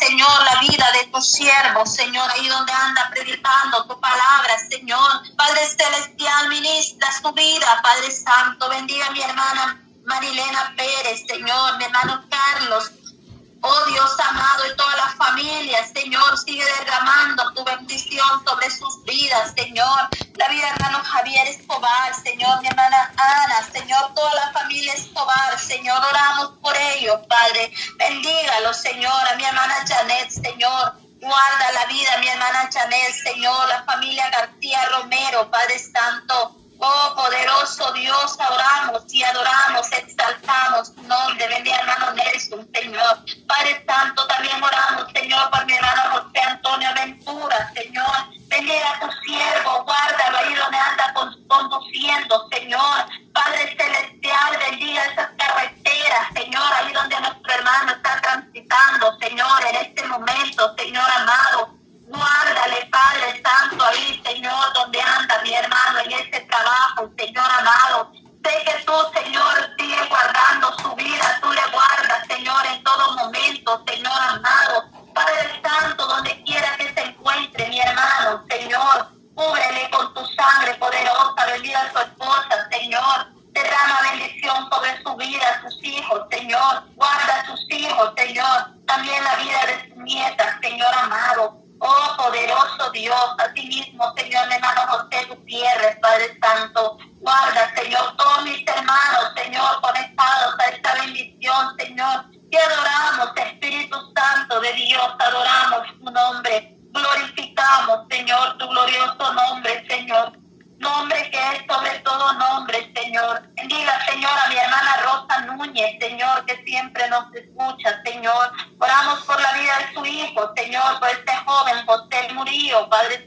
Señor, la vida de tu siervo, Señor, ahí donde anda predicando tu palabra, Señor. Padre Celestial, ministra su vida, Padre Santo, bendiga a mi hermana Marilena Pérez, Señor, mi hermano Carlos, Oh Dios amado y toda la familia, Señor, sigue derramando tu bendición sobre sus vidas, Señor. La vida de hermano Javier Escobar, Señor, mi hermana Ana, Señor, toda la familia Escobar, Señor, oramos por ellos, Padre. Bendígalo, Señor, a mi hermana Janet, Guarda la vida, mi hermana Janet, Señor, la familia García Romero, Padre Santo. Oh poderoso Dios, oramos y adoramos, exaltamos tu nombre. Bendiga hermano Nelson, Señor. Padre Santo, también oramos, Señor, por mi hermano José Antonio Ventura, Señor. Bendiga a tu siervo, guárdalo ahí donde anda conduciendo, Señor. Padre Celestial, bendiga esas carreteras, Señor, ahí donde nuestro hermano está transitando, Señor, en este momento, Señor amado. Señor amado. Oh poderoso Dios, mismo, Señor, hermano José Gutiérrez, Padre Santo, guarda, Murillo,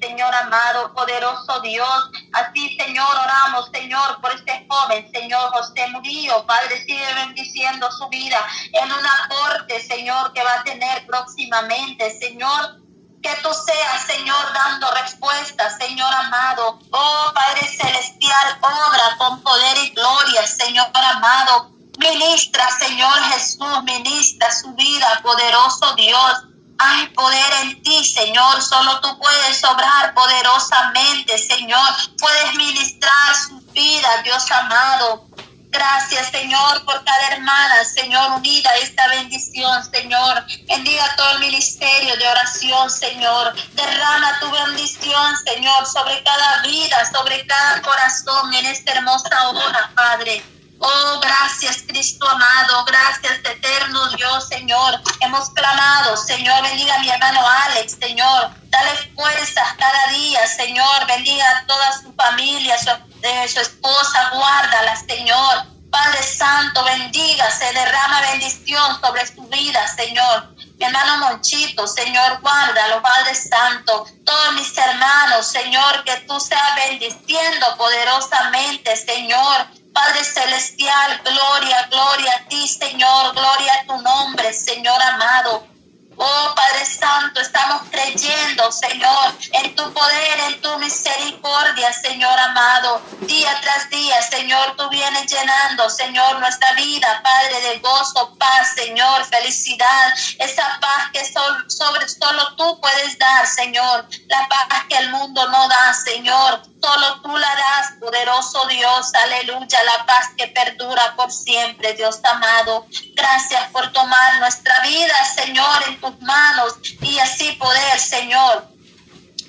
Señor amado, poderoso Dios, así, Señor, oramos, Señor, por este joven, Señor José Murillo, Padre, sigue bendiciendo su vida en una corte, Señor, que va a tener próximamente, Señor, que tú seas, Señor, dando respuesta, Señor amado. Oh Padre Celestial, obra con poder y gloria, Señor amado. Ministra, Señor Jesús, ministra su vida, poderoso Dios. Hay poder en ti, Señor. Solo tú puedes obrar poderosamente, Señor. Puedes ministrar su vida, Dios amado. Gracias, Señor, por cada hermana, Señor, unida a esta bendición, Señor. Bendiga todo el ministerio de oración, Señor. Derrama tu bendición, Señor, sobre cada vida, sobre cada corazón en esta hermosa hora, Padre. Oh, gracias, Cristo amado. Gracias, eterno Dios, Señor. Hemos clamado, Señor. Bendiga a mi hermano Alex, Señor. Dale fuerzas cada día, Señor. Bendiga a toda su familia, su de su esposa, guárdala, Señor. Padre Santo, bendiga, se derrama bendición sobre su vida, Señor. Mi hermano Monchito, Señor, guárdalo, Padre Santo. Todos mis hermanos, Señor, que tú seas bendiciendo poderosamente, Señor. Padre Celestial, gloria, gloria a ti, Señor, gloria a tu nombre, Señor amado. Oh Padre Santo, estamos creyendo, Señor, en tu poder, en tu misericordia, Señor amado. Día tras día, Señor, tú vienes llenando, Señor, nuestra vida, Padre, de gozo, paz, Señor, felicidad. Esa paz que sobre solo tú puedes dar, Señor. La paz que el mundo no da, Señor. Solo tú la das, poderoso Dios, aleluya, la paz que perdura por siempre, Dios amado. Gracias por tomar nuestra vida, Señor, en tus manos y así poder, Señor,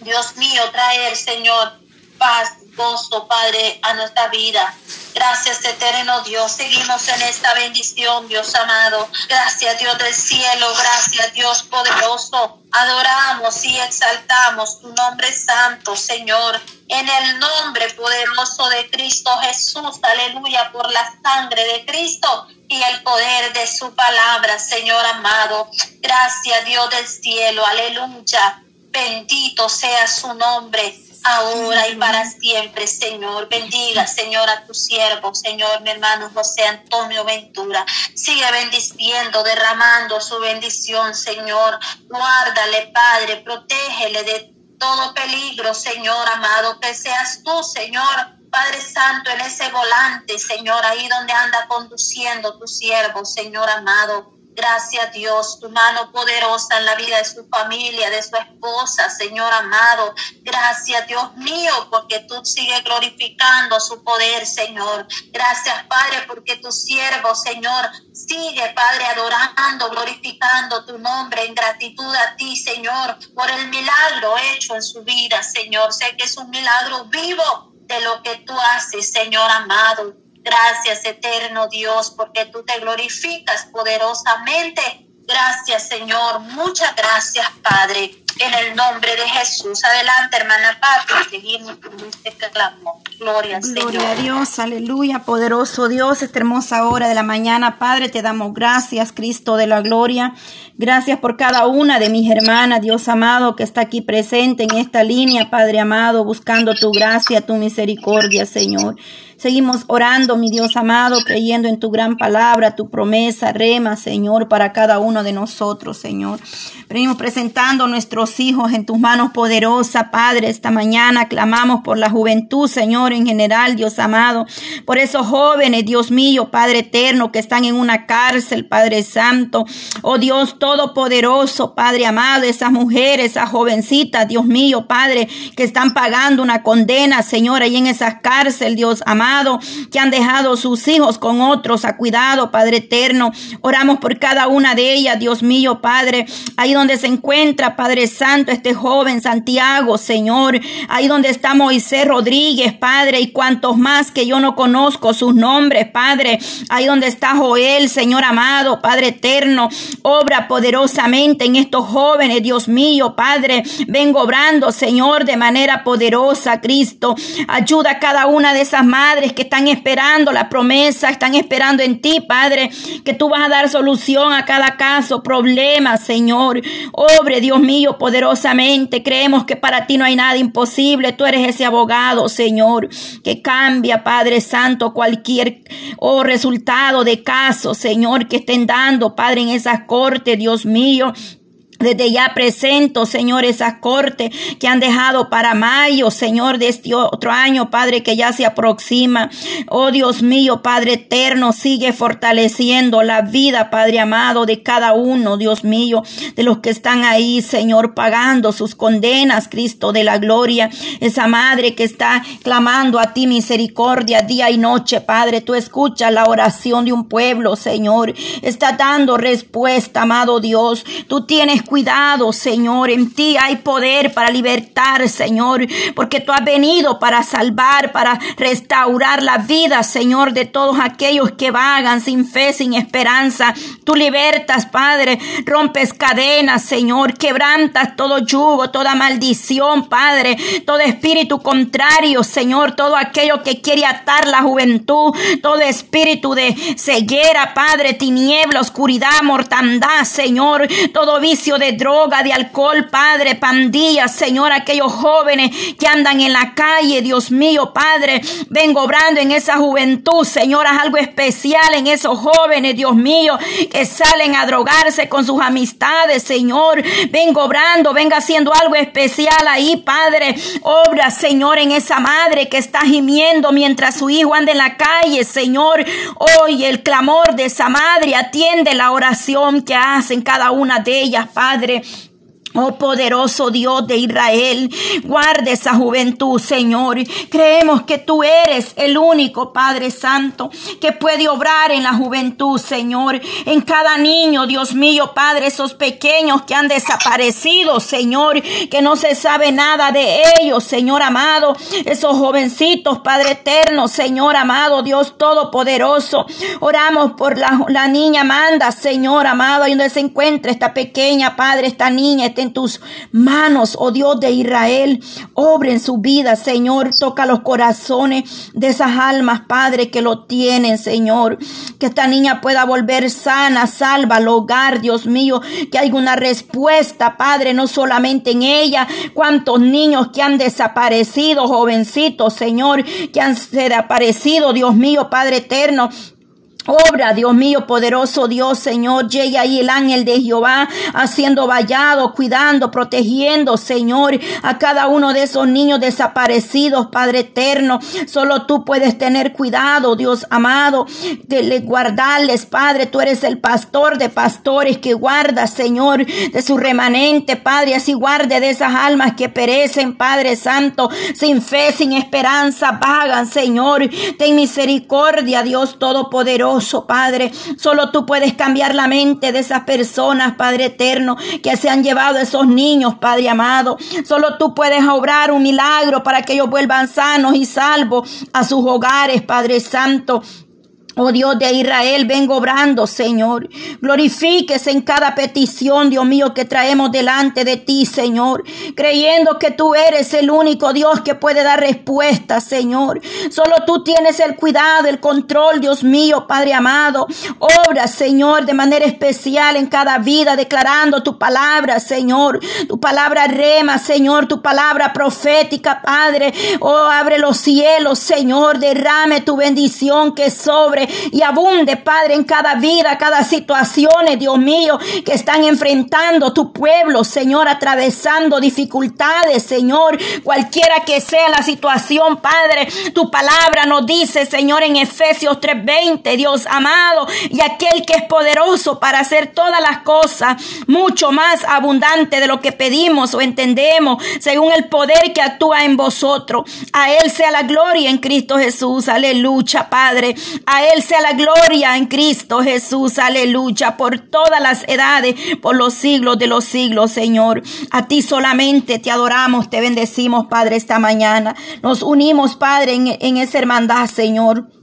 Dios mío, traer, Señor, paz, gozo, Padre, a nuestra vida. Gracias, eterno Dios. Seguimos en esta bendición, Dios amado. Gracias, Dios del cielo. Gracias, Dios poderoso. Adoramos y exaltamos tu nombre santo, Señor. En el nombre poderoso de Cristo Jesús. Aleluya, por la sangre de Cristo y el poder de su palabra, Señor amado. Gracias, Dios del cielo. Aleluya. Bendito sea su nombre ahora y para siempre, Señor. Bendiga, Señor, a tu siervo, Señor, mi hermano José Antonio Ventura. Sigue bendiciendo, derramando su bendición, Señor. Guárdale, Padre, protégele de todo peligro, Señor amado, que seas tú, Señor. Padre Santo, en ese volante, Señor, ahí donde anda conduciendo tu siervo, Señor amado. Gracias Dios, tu mano poderosa en la vida de su familia, de su esposa, Señor amado. Gracias Dios mío, porque tú sigues glorificando su poder, Señor. Gracias Padre, porque tu siervo, Señor, sigue, Padre, adorando, glorificando tu nombre en gratitud a ti, Señor, por el milagro hecho en su vida, Señor. Sé que es un milagro vivo de lo que tú haces, Señor amado. Gracias, eterno Dios, porque tú te glorificas poderosamente. Gracias, Señor. Muchas gracias, Padre. En el nombre de Jesús. Adelante, hermana Pati. Seguimos con este clamor. Gloria, Gloria a Dios, aleluya, poderoso Dios, esta hermosa hora de la mañana. Padre, te damos gracias, Cristo de la gloria. Gracias por cada una de mis hermanas, Dios amado, que está aquí presente en esta línea, Padre amado, buscando tu gracia, tu misericordia, Señor. Seguimos orando, mi Dios amado, creyendo en tu gran palabra, tu promesa, rema, Señor, para cada uno de nosotros, Señor. Venimos presentando a hijos en tus manos poderosas, Padre. Esta mañana clamamos por la juventud, Señor, en general, Dios amado. Por esos jóvenes, Dios mío, Padre eterno, que están en una cárcel, Padre Santo. Oh Dios Todopoderoso, Padre amado, esas mujeres, esas jovencitas, Dios mío, Padre, que están pagando una condena, Señor, ahí en esas cárceles, Dios amado que han dejado sus hijos con otros a cuidado, Padre eterno. Oramos por cada una de ellas, Dios mío, Padre. Ahí donde se encuentra, Padre Santo, este joven Santiago, Señor. Ahí donde está Moisés Rodríguez, Padre, y cuantos más que yo no conozco sus nombres, Padre. Ahí donde está Joel, Señor amado, Padre eterno. Obra poderosamente en estos jóvenes, Dios mío, Padre. Vengo obrando, Señor, de manera poderosa, Cristo. Ayuda a cada una de esas madres que están esperando la promesa, están esperando en ti, Padre, que tú vas a dar solución a cada caso, problema, Señor. Obre, Dios mío, poderosamente. Creemos que para ti no hay nada imposible. Tú eres ese abogado, Señor, que cambia, Padre Santo, cualquier oh, resultado de caso, Señor, que estén dando, Padre, en esas cortes, Dios mío. Desde ya presento, Señor, esas cortes que han dejado para mayo, Señor, de este otro año, Padre, que ya se aproxima. Oh Dios mío, Padre eterno, sigue fortaleciendo la vida, Padre amado, de cada uno, Dios mío, de los que están ahí, Señor, pagando sus condenas, Cristo de la gloria. Esa madre que está clamando a ti misericordia día y noche, Padre, tú escuchas la oración de un pueblo, Señor. Está dando respuesta, amado Dios. Tú tienes cuidado, Señor. En ti hay poder para libertar, Señor, porque tú has venido para salvar, para restaurar la vida, Señor, de todos aquellos que vagan sin fe, sin esperanza. Tú libertas, Padre, rompes cadenas, Señor, quebrantas todo yugo, toda maldición, Padre, todo espíritu contrario, Señor, todo aquello que quiere atar la juventud, todo espíritu de ceguera, Padre, tiniebla, oscuridad, mortandad, Señor, todo vicio de droga, de alcohol, Padre, pandillas, Señor, aquellos jóvenes que andan en la calle, Dios mío, Padre, vengo obrando en esa juventud, Señor, haz algo especial en esos jóvenes, Dios mío, que salen a drogarse con sus amistades, Señor, vengo obrando, venga haciendo algo especial ahí, Padre, obra, Señor, en esa madre que está gimiendo mientras su hijo anda en la calle, Señor, hoy el clamor de esa madre atiende la oración que hacen cada una de ellas, Padre. Padre. Oh poderoso Dios de Israel, guarde esa juventud, Señor. Creemos que tú eres el único Padre Santo que puede obrar en la juventud, Señor. En cada niño, Dios mío, Padre, esos pequeños que han desaparecido, Señor, que no se sabe nada de ellos, Señor amado. Esos jovencitos, Padre eterno, Señor amado, Dios todopoderoso. Oramos por la, la niña Amanda, Señor amado, ahí donde se encuentra esta pequeña, Padre, esta niña, en tus manos, oh Dios de Israel. Obre en su vida, Señor. Toca los corazones de esas almas, Padre, que lo tienen, Señor. Que esta niña pueda volver sana, salva al hogar, Dios mío. Que haya una respuesta, Padre, no solamente en ella. Cuántos niños que han desaparecido, jovencitos, Señor, que han desaparecido, Dios mío, Padre eterno Obra, Dios mío, poderoso Dios, Señor, llegue ahí el ángel de Jehová, haciendo vallado, cuidando, protegiendo, Señor, a cada uno de esos niños desaparecidos, Padre eterno. Solo tú puedes tener cuidado, Dios amado, de guardarles, Padre. Tú eres el pastor de pastores que guarda, Señor, de su remanente, Padre. Así guarde de esas almas que perecen, Padre Santo, sin fe, sin esperanza, vagan, Señor. Ten misericordia, Dios Todopoderoso. Padre. Solo tú puedes cambiar la mente de esas personas, Padre eterno, que se han llevado esos niños, Padre amado. Solo tú puedes obrar un milagro para que ellos vuelvan sanos y salvos a sus hogares, Padre Santo. Oh Dios de Israel, vengo obrando, Señor. Glorifíquese en cada petición, Dios mío, que traemos delante de ti, Señor. Creyendo que tú eres el único Dios que puede dar respuesta, Señor. Solo tú tienes el cuidado, el control, Dios mío, Padre amado. Obra, Señor, de manera especial en cada vida, declarando tu palabra, Señor. Tu palabra rema, Señor. Tu palabra profética, Padre. Oh, abre los cielos, Señor. Derrame tu bendición que sobre y abunde, Padre, en cada vida, cada situación, Dios mío, que están enfrentando tu pueblo, Señor, atravesando dificultades, Señor, cualquiera que sea la situación, Padre, tu palabra nos dice, Señor, en Efesios 3:20, Dios amado, y aquel que es poderoso para hacer todas las cosas, mucho más abundante de lo que pedimos o entendemos, según el poder que actúa en vosotros. A Él sea la gloria en Cristo Jesús, aleluya, Padre. A Él sea la gloria en Cristo Jesús, aleluya, por todas las edades, por los siglos de los siglos, Señor. A ti solamente te adoramos, te bendecimos, Padre, esta mañana. Nos unimos, Padre, en, en esa hermandad, Señor.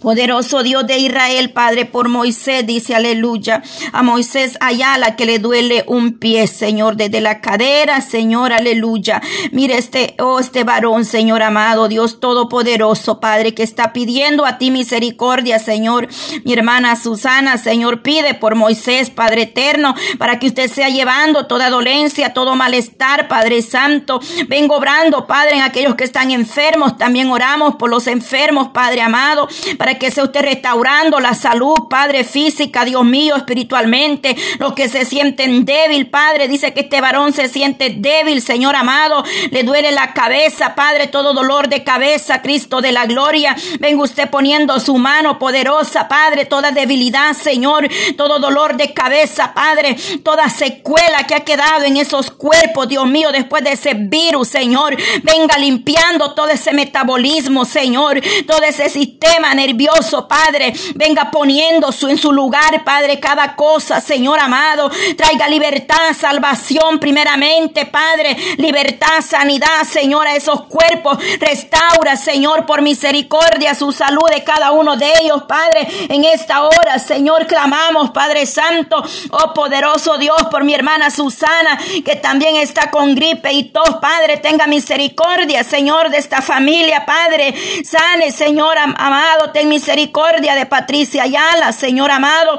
Poderoso Dios de Israel, Padre, por Moisés, dice aleluya. A Moisés Ayala que le duele un pie, Señor, desde la cadera, Señor, aleluya. Mire este, oh, este varón, Señor amado, Dios Todopoderoso, Padre, que está pidiendo a ti misericordia, Señor. Mi hermana Susana, Señor, pide por Moisés, Padre eterno, para que usted sea llevando toda dolencia, todo malestar, Padre Santo. Vengo obrando, Padre, en aquellos que están enfermos. También oramos por los enfermos, Padre amado, para que sea usted restaurando la salud, Padre, física, Dios mío, espiritualmente. Los que se sienten débil, Padre, dice que este varón se siente débil, Señor amado. Le duele la cabeza, Padre, todo dolor de cabeza, Cristo de la gloria. Venga usted poniendo su mano poderosa, Padre, toda debilidad, Señor, todo dolor de cabeza, Padre, toda secuela que ha quedado en esos cuerpos, Dios mío, después de ese virus, Señor. Venga limpiando todo ese metabolismo, Señor, todo ese sistema nervioso Padre. Venga poniendo su, en su lugar, Padre, cada cosa, Señor amado. Traiga libertad, salvación primeramente, Padre. Libertad, sanidad, Señor, a esos cuerpos. Restaura, Señor, por misericordia, su salud de cada uno de ellos, Padre. En esta hora, Señor, clamamos, Padre Santo, oh poderoso Dios, por mi hermana Susana, que también está con gripe y tos, Padre. Tenga misericordia, Señor, de esta familia, Padre. Sane, Señor amado, ten misericordia de Patricia Ayala, Señor amado.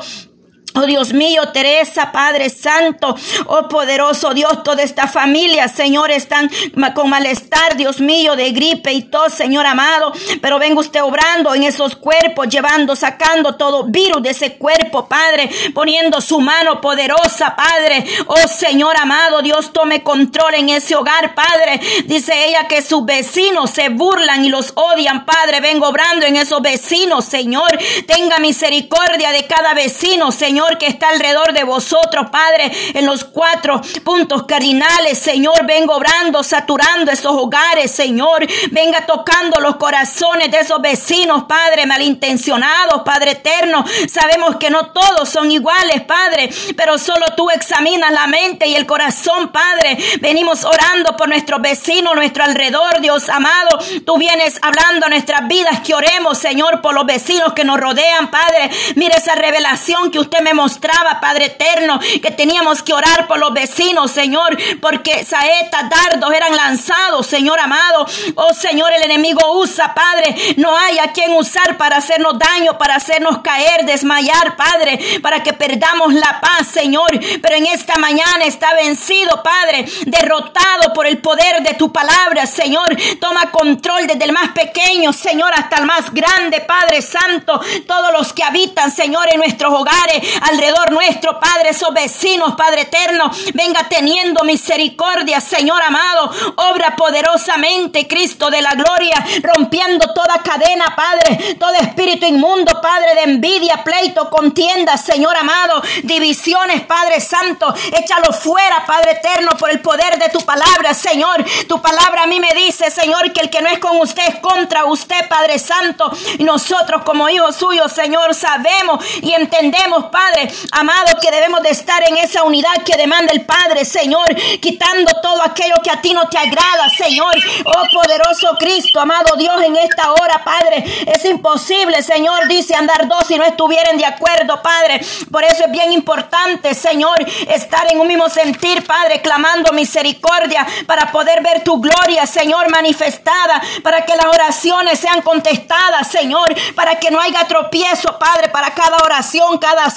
Oh Dios mío, Teresa, Padre Santo, oh poderoso Dios, toda esta familia, Señor, están con malestar, Dios mío, de gripe y tos, Señor amado, pero venga usted obrando en esos cuerpos, llevando, sacando todo virus de ese cuerpo, Padre, poniendo su mano poderosa, Padre, oh Señor amado, Dios tome control en ese hogar, Padre, dice ella que sus vecinos se burlan y los odian, Padre, vengo obrando en esos vecinos, Señor, tenga misericordia de cada vecino, Señor, Que está alrededor de vosotros, Padre, en los cuatro puntos cardinales, Señor, vengo obrando, saturando esos hogares, Señor, venga tocando los corazones de esos vecinos, Padre, malintencionados, Padre eterno. Sabemos que no todos son iguales, Padre, pero solo tú examinas la mente y el corazón, Padre. Venimos orando por nuestros vecinos, nuestro alrededor, Dios amado. Tú vienes hablando a nuestras vidas que oremos, Señor, por los vecinos que nos rodean, Padre. Mire esa revelación que usted me mostraba, Padre eterno, que teníamos que orar por los vecinos, Señor, porque saetas, dardos eran lanzados, Señor amado. Oh Señor, el enemigo usa, Padre. No hay a quien usar para hacernos daño, para hacernos caer, desmayar, Padre, para que perdamos la paz, Señor. Pero en esta mañana está vencido, Padre, derrotado por el poder de tu palabra, Señor. Toma control desde el más pequeño, Señor, hasta el más grande, Padre Santo. Todos los que habitan, Señor, en nuestros hogares, alrededor nuestro, Padre, esos vecinos, Padre eterno, venga teniendo misericordia, Señor amado. Obra poderosamente, Cristo de la gloria, rompiendo toda cadena, Padre, todo espíritu inmundo, Padre, de envidia, pleito, contienda, Señor amado, divisiones, Padre Santo, échalo fuera, Padre eterno, por el poder de tu palabra, Señor. Tu palabra a mí me dice, Señor, que el que no es con usted es contra usted, Padre Santo. Y nosotros como hijos suyos, Señor, sabemos y entendemos, Padre, amado, que debemos de estar en esa unidad que demanda el Padre, Señor, quitando todo aquello que a ti no te agrada, Señor. Oh poderoso Cristo, amado Dios, en esta hora, Padre, es imposible, Señor, dice andar dos si no estuvieran de acuerdo, Padre. Por eso es bien importante, Señor, estar en un mismo sentir, Padre, clamando misericordia para poder ver tu gloria, Señor, manifestada, para que las oraciones sean contestadas, Señor, para que no haya tropiezo, Padre, para cada oración, cada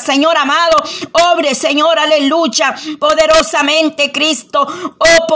Señor amado, obre, Señor, aleluya, poderosamente, Cristo, oh